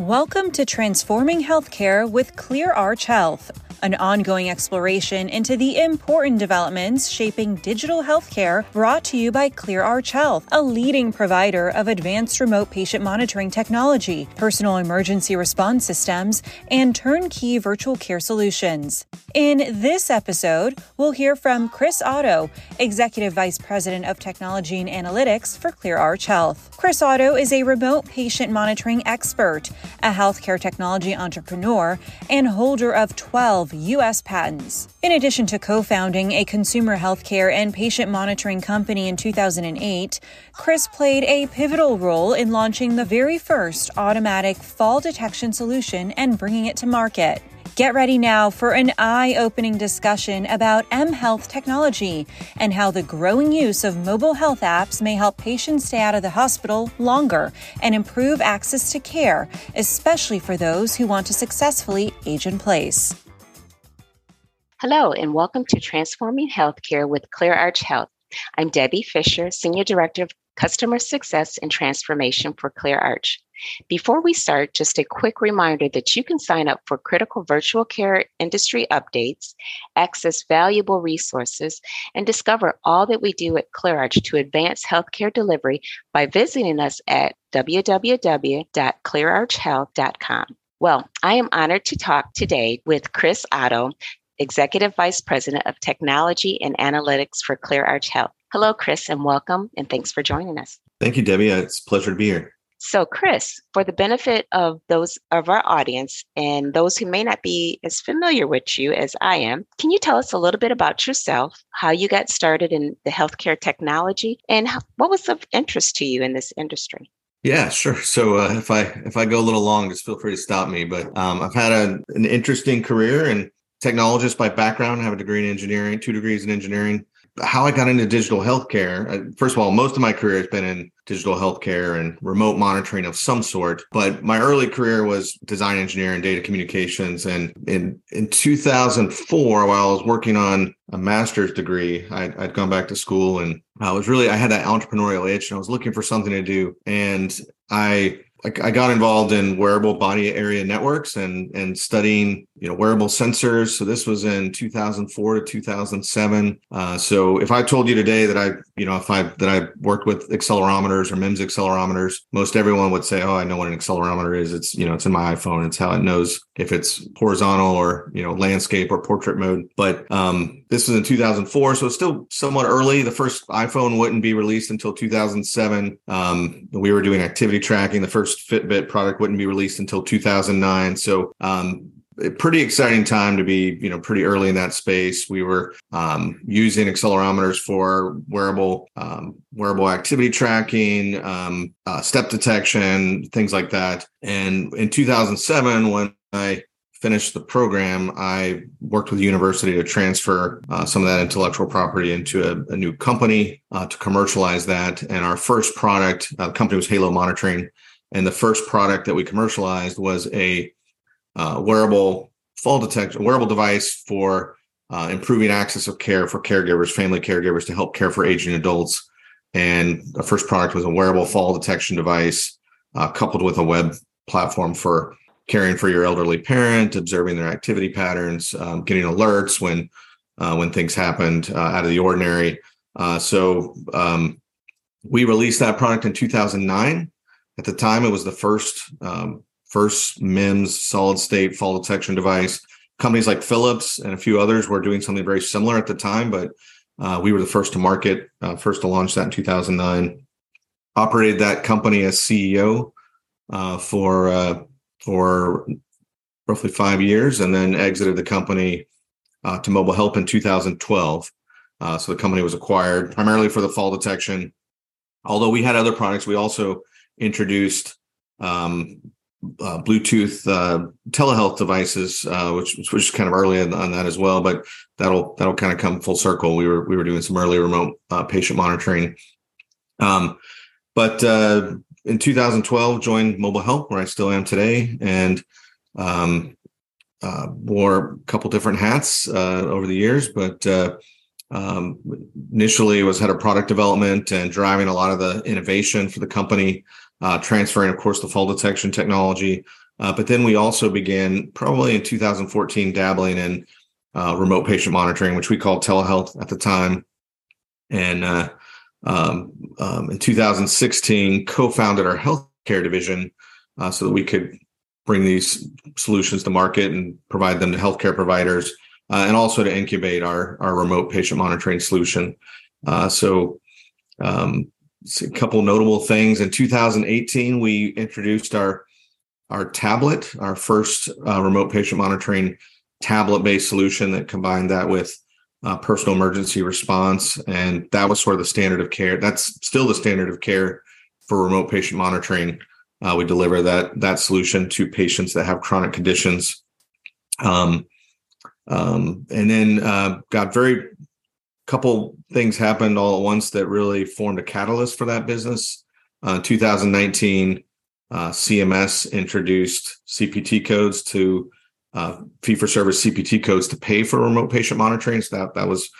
Welcome to Transforming Healthcare with Clear Arch Health, an ongoing exploration into the important developments shaping digital healthcare brought to you by Clear Arch Health, a leading provider of advanced remote patient monitoring technology, personal emergency response systems, and turnkey virtual care solutions. In this episode, we'll hear from Chris Otto, Executive Vice President of Technology and Analytics for Clear Arch Health. Chris Otto is a remote patient monitoring expert a healthcare technology entrepreneur, and holder of 12 U.S. patents. In addition to co founding a consumer healthcare and patient monitoring company in 2008, Chris played a pivotal role in launching the very first automatic fall detection solution and bringing it to market. Get ready now for an eye opening discussion about M Health technology and how the growing use of mobile health apps may help patients stay out of the hospital longer and improve access to care, especially for those who want to successfully age in place. Hello, and welcome to Transforming Healthcare with Clear Arch Health. I'm Debbie Fisher, Senior Director of Customer Success and Transformation for Clear Arch. Before we start, just a quick reminder that you can sign up for critical virtual care industry updates, access valuable resources, and discover all that we do at ClearArch to advance healthcare delivery by visiting us at www.cleararchhealth.com. Well, I am honored to talk today with Chris Otto, Executive Vice President of Technology and Analytics for ClearArch Health. Hello, Chris, and welcome, and thanks for joining us. Thank you, Debbie. It's a pleasure to be here. So, Chris, for the benefit of those of our audience and those who may not be as familiar with you as I am, can you tell us a little bit about yourself, how you got started in the healthcare technology, and what was of interest to you in this industry? Yeah, sure. So uh, if I if I go a little long, just feel free to stop me. But um, I've had a, an interesting career and technologist by background. I have a degree in engineering, two degrees in engineering. How I got into digital healthcare, uh, first of all, most of my career has been in digital healthcare and remote monitoring of some sort. But my early career was design engineer and data communications. And in, in 2004, while I was working on a master's degree, I'd, I'd gone back to school and I was really, I had that entrepreneurial itch and I was looking for something to do. And I I got involved in wearable body area networks and and studying you know wearable sensors. So this was in 2004 to 2007. Uh, so if I told you today that I you know if I that I worked with accelerometers or MEMS accelerometers, most everyone would say, oh, I know what an accelerometer is. It's you know it's in my iPhone. It's how it knows if it's horizontal or you know landscape or portrait mode. But um, this was in 2004, so it's still somewhat early. The first iPhone wouldn't be released until 2007. Um, we were doing activity tracking. The first Fitbit product wouldn't be released until 2009. So um, pretty exciting time to be you know pretty early in that space we were um, using accelerometers for wearable um, wearable activity tracking um, uh, step detection things like that and in 2007 when i finished the program i worked with the university to transfer uh, some of that intellectual property into a, a new company uh, to commercialize that and our first product uh, the company was halo monitoring and the first product that we commercialized was a uh, wearable fall detection, wearable device for uh, improving access of care for caregivers, family caregivers to help care for aging adults. And the first product was a wearable fall detection device uh, coupled with a web platform for caring for your elderly parent, observing their activity patterns, um, getting alerts when uh, when things happened uh, out of the ordinary. Uh, so um, we released that product in 2009. At the time, it was the first um, first MEMS solid state fall detection device. Companies like Philips and a few others were doing something very similar at the time, but uh, we were the first to market, uh, first to launch that in 2009. Operated that company as CEO uh, for for roughly five years, and then exited the company uh, to Mobile Help in 2012. Uh, so the company was acquired primarily for the fall detection. Although we had other products, we also introduced um, uh, Bluetooth uh, telehealth devices, uh, which which is kind of early on, on, that as well. But that'll that'll kind of come full circle. We were we were doing some early remote uh, patient monitoring. Um, but uh, in 2012, joined Mobile Help, where I still am today, and um, uh, wore a couple different hats over the years. But um, initially, was head of product development and driving a lot of the innovation for the company uh, transferring, of course, the fall detection technology Uh, but then we also began probably in 2014 dabbling in uh, remote patient monitoring, which we called telehealth at the time. And uh, um, um, in 2016, co-founded our healthcare division uh, so that we could bring these solutions to market and provide them to healthcare providers, uh, and also to incubate our our remote patient monitoring solution. Uh, so. Um, a couple notable things in 2018 we introduced our our tablet our first uh, remote patient monitoring tablet based solution that combined that with uh, personal emergency response. And that was sort of the standard of care. That's still the standard of care for remote patient monitoring. Uh, we deliver that that solution to patients that have chronic conditions. Um, um, and then uh, got very couple things happened all at once that really formed a catalyst for that business. Uh, 2019, uh, CMS introduced CPT codes to uh, fee for service CPT codes to pay for remote patient monitoring. So that that was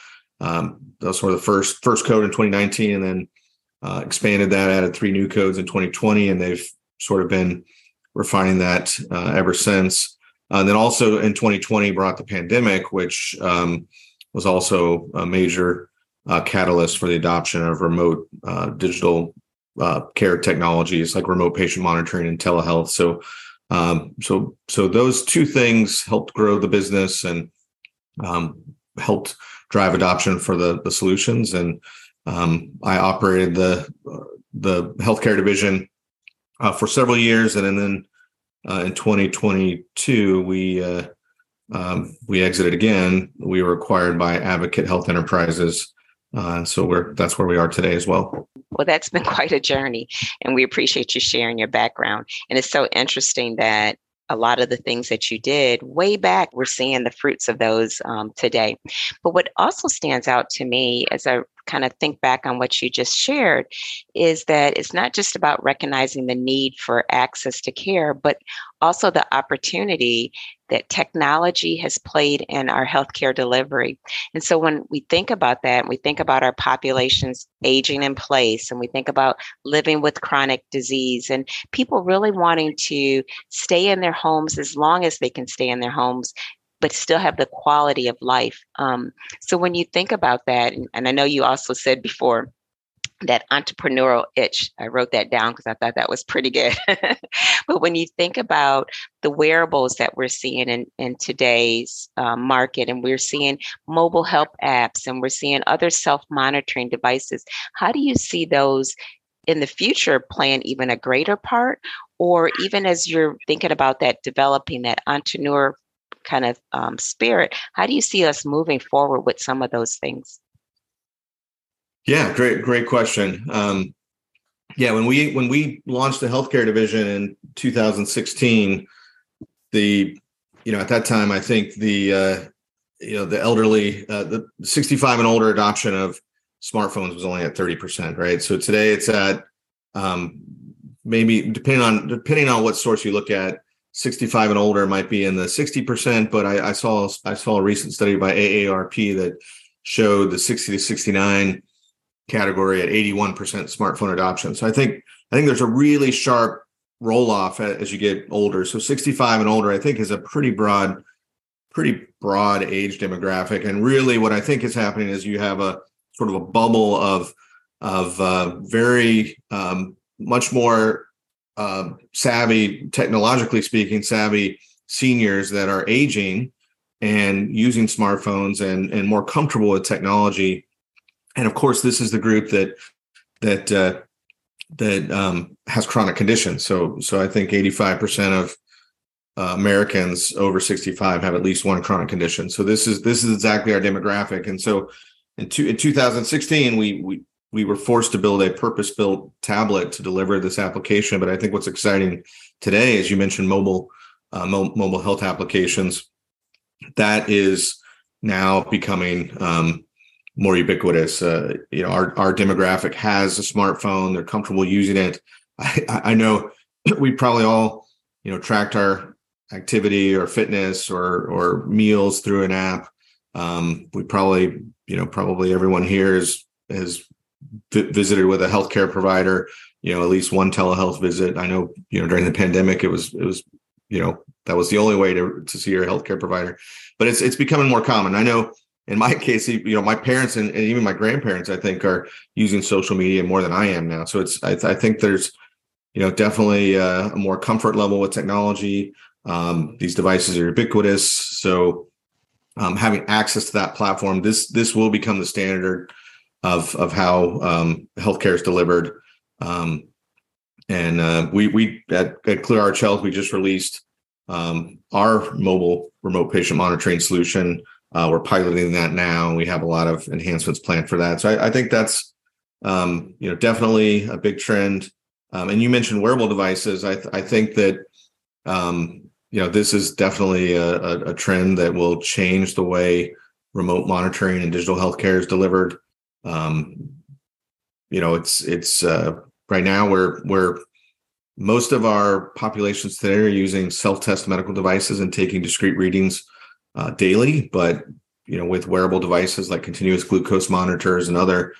um, that was sort of the first first code in 2019, and then uh, expanded that, added three new codes in 2020, and they've sort of been refining that uh, ever since. and then also in 2020 brought the pandemic, which um, was also a major uh, catalyst for the adoption of remote uh, digital uh, care technologies like remote patient monitoring and telehealth. So um, so so those two things helped grow the business and um, helped drive adoption for the the solutions. And um, I operated the the healthcare division uh, for several years, and, and then uh, in 2022 we uh, um, we exited again. We were acquired by Advocate Health Enterprises. Uh, so we're that's where we are today as well. Well, that's been quite a journey, and we appreciate you sharing your background. And it's so interesting that a lot of the things that you did way back, we're seeing the fruits of those um, today. But what also stands out to me as I kind of think back on what you just shared is that it's not just about recognizing the need for access to care, but also the opportunity that technology has played in our healthcare delivery. And so when we think about that, we think about our populations aging in place, and we think about living with chronic disease, and people really wanting to stay in their homes as long as they can stay in their homes but still have the quality of life. Um, so when you think about that, and, and I know you also said before, that entrepreneurial itch. I wrote that down because I thought that was pretty good. but when you think about the wearables that we're seeing in, in today's uh, market, and we're seeing mobile health apps and we're seeing other self monitoring devices, how do you see those in the future playing even a greater part? Or even as you're thinking about that, developing that entrepreneur kind of um, spirit. How do you see us moving forward with some of those things? Yeah, great, great question. Um, yeah, when we when we launched the healthcare division in 2016, the you know at that time I think the uh, you know the elderly uh, the 65 and older adoption of smartphones was only at 30 percent, right? So today it's at um, maybe depending on depending on what source you look at, 65 and older might be in the 60%, but I, I, saw I saw a recent study by AARP that showed the 60 to 69 category at 81% smartphone adoption. So I think I think there's a really sharp roll off as you get older. So 65 and older, I think, is a pretty broad, pretty broad age demographic. And really, what I think is happening is you have a sort of a bubble of of uh, very um, much more uh, savvy, technologically speaking, savvy seniors that are aging and using smartphones and and more comfortable with technology. And of course, this is the group that that uh, that um, has chronic conditions. So so I think eighty five percent of uh, Americans over 65 have at least one chronic condition. So this is this is exactly our demographic. And so in, two, in 2016, we we we were forced to build a purpose built tablet to deliver this application. But I think what's exciting today, as you mentioned, mobile uh, mo- mobile health applications, that is now becoming um, more ubiquitous. Uh, you know, our our demographic has a smartphone; they're comfortable using it. I, I know we probably all you know tracked our activity or fitness or or meals through an app. Um, we probably you know probably everyone here is has visited with a healthcare provider, you know, at least one telehealth visit. I know, you know, during the pandemic, it was it was you know that was the only way to to see your healthcare provider. But it's it's becoming more common. I know in my case, you know, my parents and, and even my grandparents, I think, are using social media more than I am now. So it's I, I think there's you know definitely uh, a more comfort level with technology. Um, these devices are ubiquitous, so um, having access to that platform, this this will become the standard of of how um, healthcare is delivered. Um, and uh, we we at, at Clear Arch Health we just released um, our mobile remote patient monitoring solution. Uh, we're piloting that now, and we have a lot of enhancements planned for that. So I, I think that's um, you know definitely a big trend. Um, and you mentioned wearable devices. I th- I think that um, you know this is definitely a, a, a, trend that will change the way remote monitoring and digital healthcare is delivered. Um, you know, it's it's uh, right now where where most of our populations today are using self-test medical devices and taking discrete readings uh, daily, but you know, with wearable devices like continuous glucose monitors and other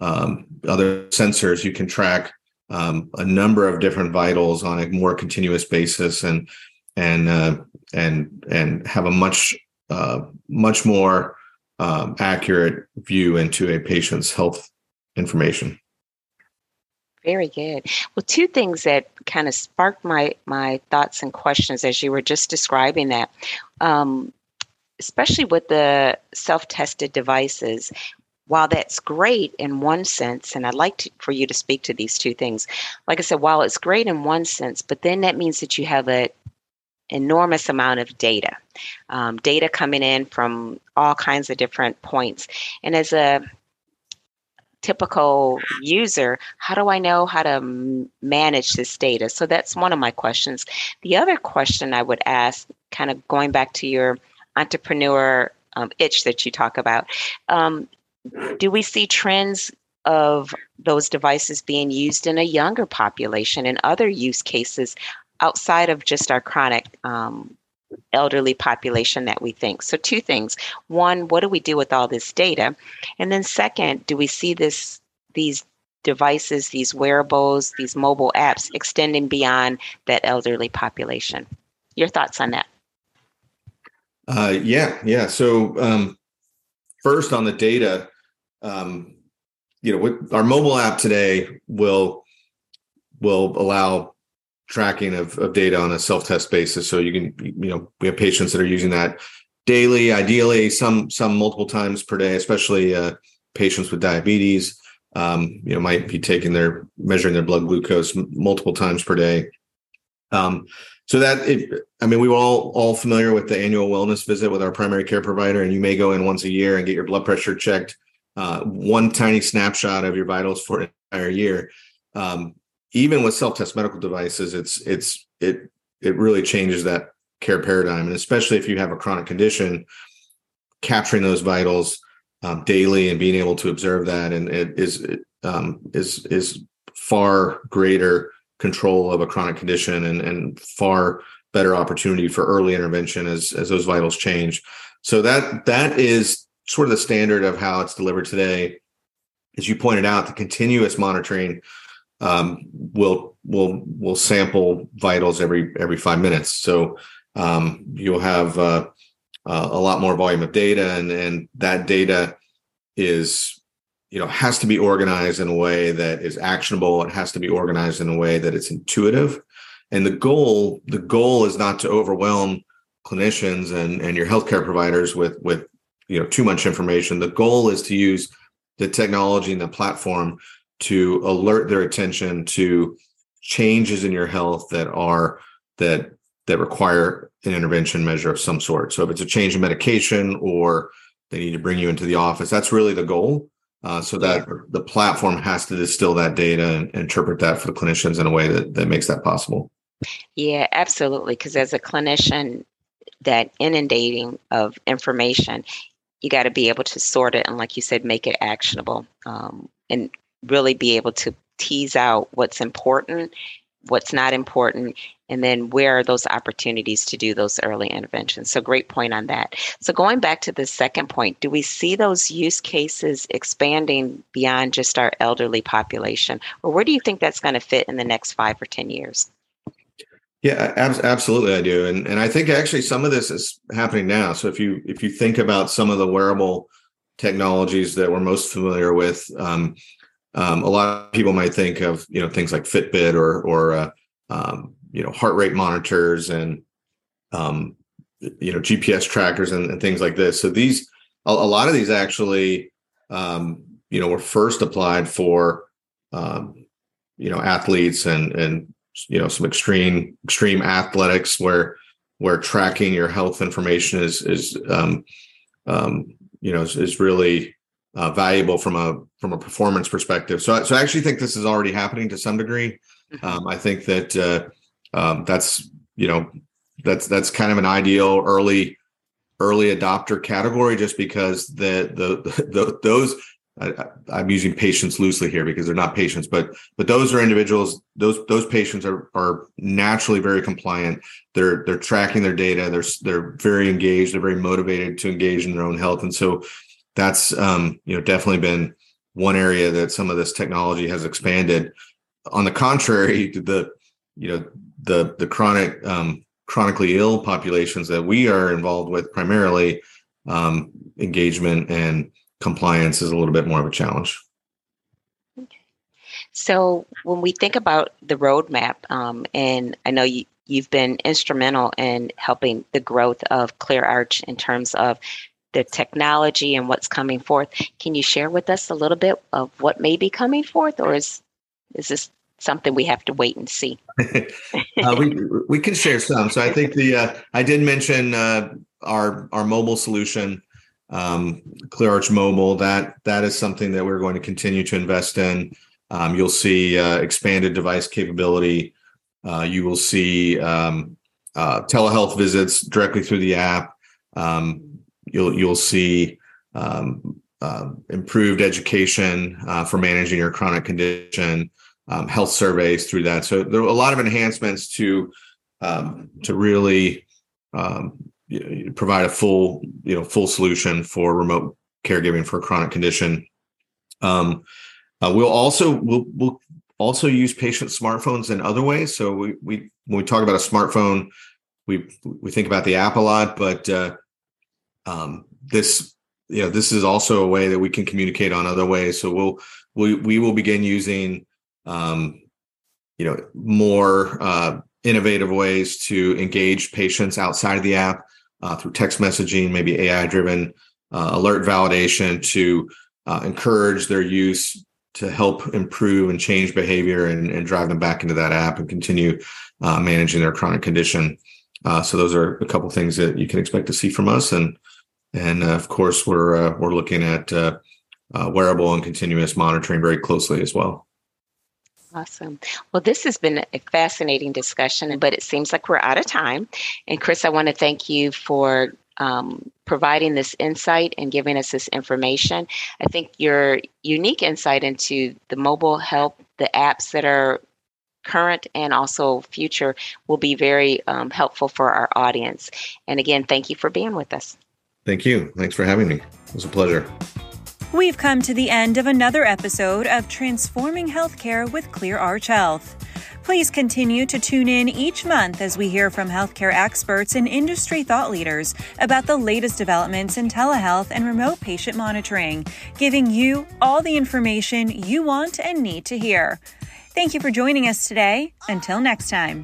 um, other sensors, you can track um, a number of different vitals on a more continuous basis and and uh, and and have a much uh, much more um, accurate view into a patient's health information. Very good. Well, two things that kind of sparked my my thoughts and questions as you were just describing that, um, especially with the self-tested devices. While that's great in one sense, and I'd like to, for you to speak to these two things. Like I said, while it's great in one sense, but then that means that you have a enormous amount of data, um, data coming in from all kinds of different points. And as a typical user, how do I know how to manage this data? So that's one of my questions. The other question I would ask, kind of going back to your entrepreneur um, itch that you talk about, um, do we see trends of those devices being used in a younger population and other use cases outside of just our chronic um, elderly population that we think. So, two things. One, what do we do with all this data? And then, second, do we see this these devices, these wearables, these mobile apps extending beyond that elderly population? Your thoughts on that? Uh, yeah, yeah. So, um, first on the data, um, you know, our mobile app today will will allow tracking of, of data on a self-test basis. So you can, you know, we have patients that are using that daily, ideally some some multiple times per day, especially uh, patients with diabetes. Um, you know, might be taking their measuring their blood glucose multiple times per day. Um, so that it, I mean, we were all all familiar with the annual wellness visit with our primary care provider, and you may go in once a year and get your blood pressure checked. Uh, one tiny snapshot of your vitals for an entire year. Um, even with self-test medical devices, it's it's it it really changes that care paradigm, and especially if you have a chronic condition, capturing those vitals um, daily and being able to observe that, and it is um, is is far greater control of a chronic condition and and far better opportunity for early intervention as as those vitals change. So that that is sort of the standard of how it's delivered today. As you pointed out, the continuous monitoring um, will we'll we'll sample vitals every every five minutes. So um, you'll have uh, uh, a lot more volume of data, and and that data is you know has to be organized in a way that is actionable. It has to be organized in a way that it's intuitive. And the goal the goal is not to overwhelm clinicians and and your healthcare providers with with you know too much information. The goal is to use the technology and the platform to alert their attention to changes in your health that are that that require an intervention measure of some sort. So if it's a change in medication or they need to bring you into the office, that's really the goal. Uh, so that the platform has to distill that data and interpret that for the clinicians in a way that, that makes that possible. Yeah, absolutely. Because as a clinician, that inundating of information, you got to be able to sort it and, like you said, make it actionable. Um, and really be able to tease out what's important, what's not important, and then where are those opportunities to do those early interventions. So, great point on that. So, going back to the second point, do we see those use cases expanding beyond just our elderly population? Or where do you think that's going to fit in the next five or 10 years? Yeah, ab- absolutely, I do, and and I think actually some of this is happening now. So if you if you think about some of the wearable technologies that we're most familiar with, um, um, a lot of people might think of you know things like Fitbit or or uh, um, you know heart rate monitors and um, you know GPS trackers and, and, things like this. So these a, a lot of these actually um, you know were first applied for um, you know athletes and and you know some extreme extreme athletics where where tracking your health information is is um, um, you know is, is really uh, valuable from a from a performance perspective. So so I actually think this is already happening to some degree. Mm-hmm. Um, I think that uh, um, that's you know that's that's kind of an ideal early early adopter category just because the the, the those I, am using patients loosely here because they're not patients, but but those are individuals. Those those patients are are naturally very compliant. They're they're tracking their data. They're they're very engaged. They're very motivated to engage in their own health, and so that's um, you know definitely been one area that some of this technology has expanded. On the contrary, the you know the the chronic um, chronically ill populations that we are involved with primarily um, engagement and compliance is a little bit more of a challenge. So when we think about the roadmap, um, and I know you, you've been instrumental in helping the growth of ClearArch in terms of the technology and what's coming forth. Can you share with us a little bit of what may be coming forth, or is is this something we have to wait and see? uh, we we can share some. So I think the uh, I did mention uh, our our mobile solution um, ClearArch Mobile. That that is something that we're going to continue to invest in. Um, you'll see uh, expanded device capability. Uh, you will see um, uh, telehealth visits directly through the app. Um, you'll you'll see um, uh, improved education uh, for managing your chronic condition, um, health surveys through that. So there are a lot of enhancements to to really um, provide a full you know full solution for remote caregiving for a chronic condition um, uh, we'll also we'll, we'll also use patient smartphones in other ways so we, we when we talk about a smartphone we we think about the app a lot but uh, um, this you know this is also a way that we can communicate on other ways so we'll we we will begin using um, you know more uh, innovative ways to engage patients outside of the app uh, through text messaging, maybe AI driven uh, alert validation to uh, encourage their use to help improve and change behavior and, and drive them back into that app and continue uh, managing their chronic condition. Uh, so those are a couple things that you can expect to see from us, and and uh, of course we're we're looking at wearable and continuous monitoring very closely as well. Awesome. Well, this has been a fascinating discussion, but it seems like we're out of time. And Chris, I want to thank you for um, providing this insight and giving us this information. I think your unique insight into the mobile health, the apps that are current and also future will be very um, helpful for our audience. And again, thank you for being with us. Thank you. Thanks for having me. It was a pleasure. We've come to the end of another episode of Transforming Healthcare with ClearArch Health. Please continue to tune in each month as we hear from healthcare experts and industry thought leaders about the latest developments in telehealth and remote patient monitoring, giving you all the information you want and need to hear. Thank you for joining us today. Until next time.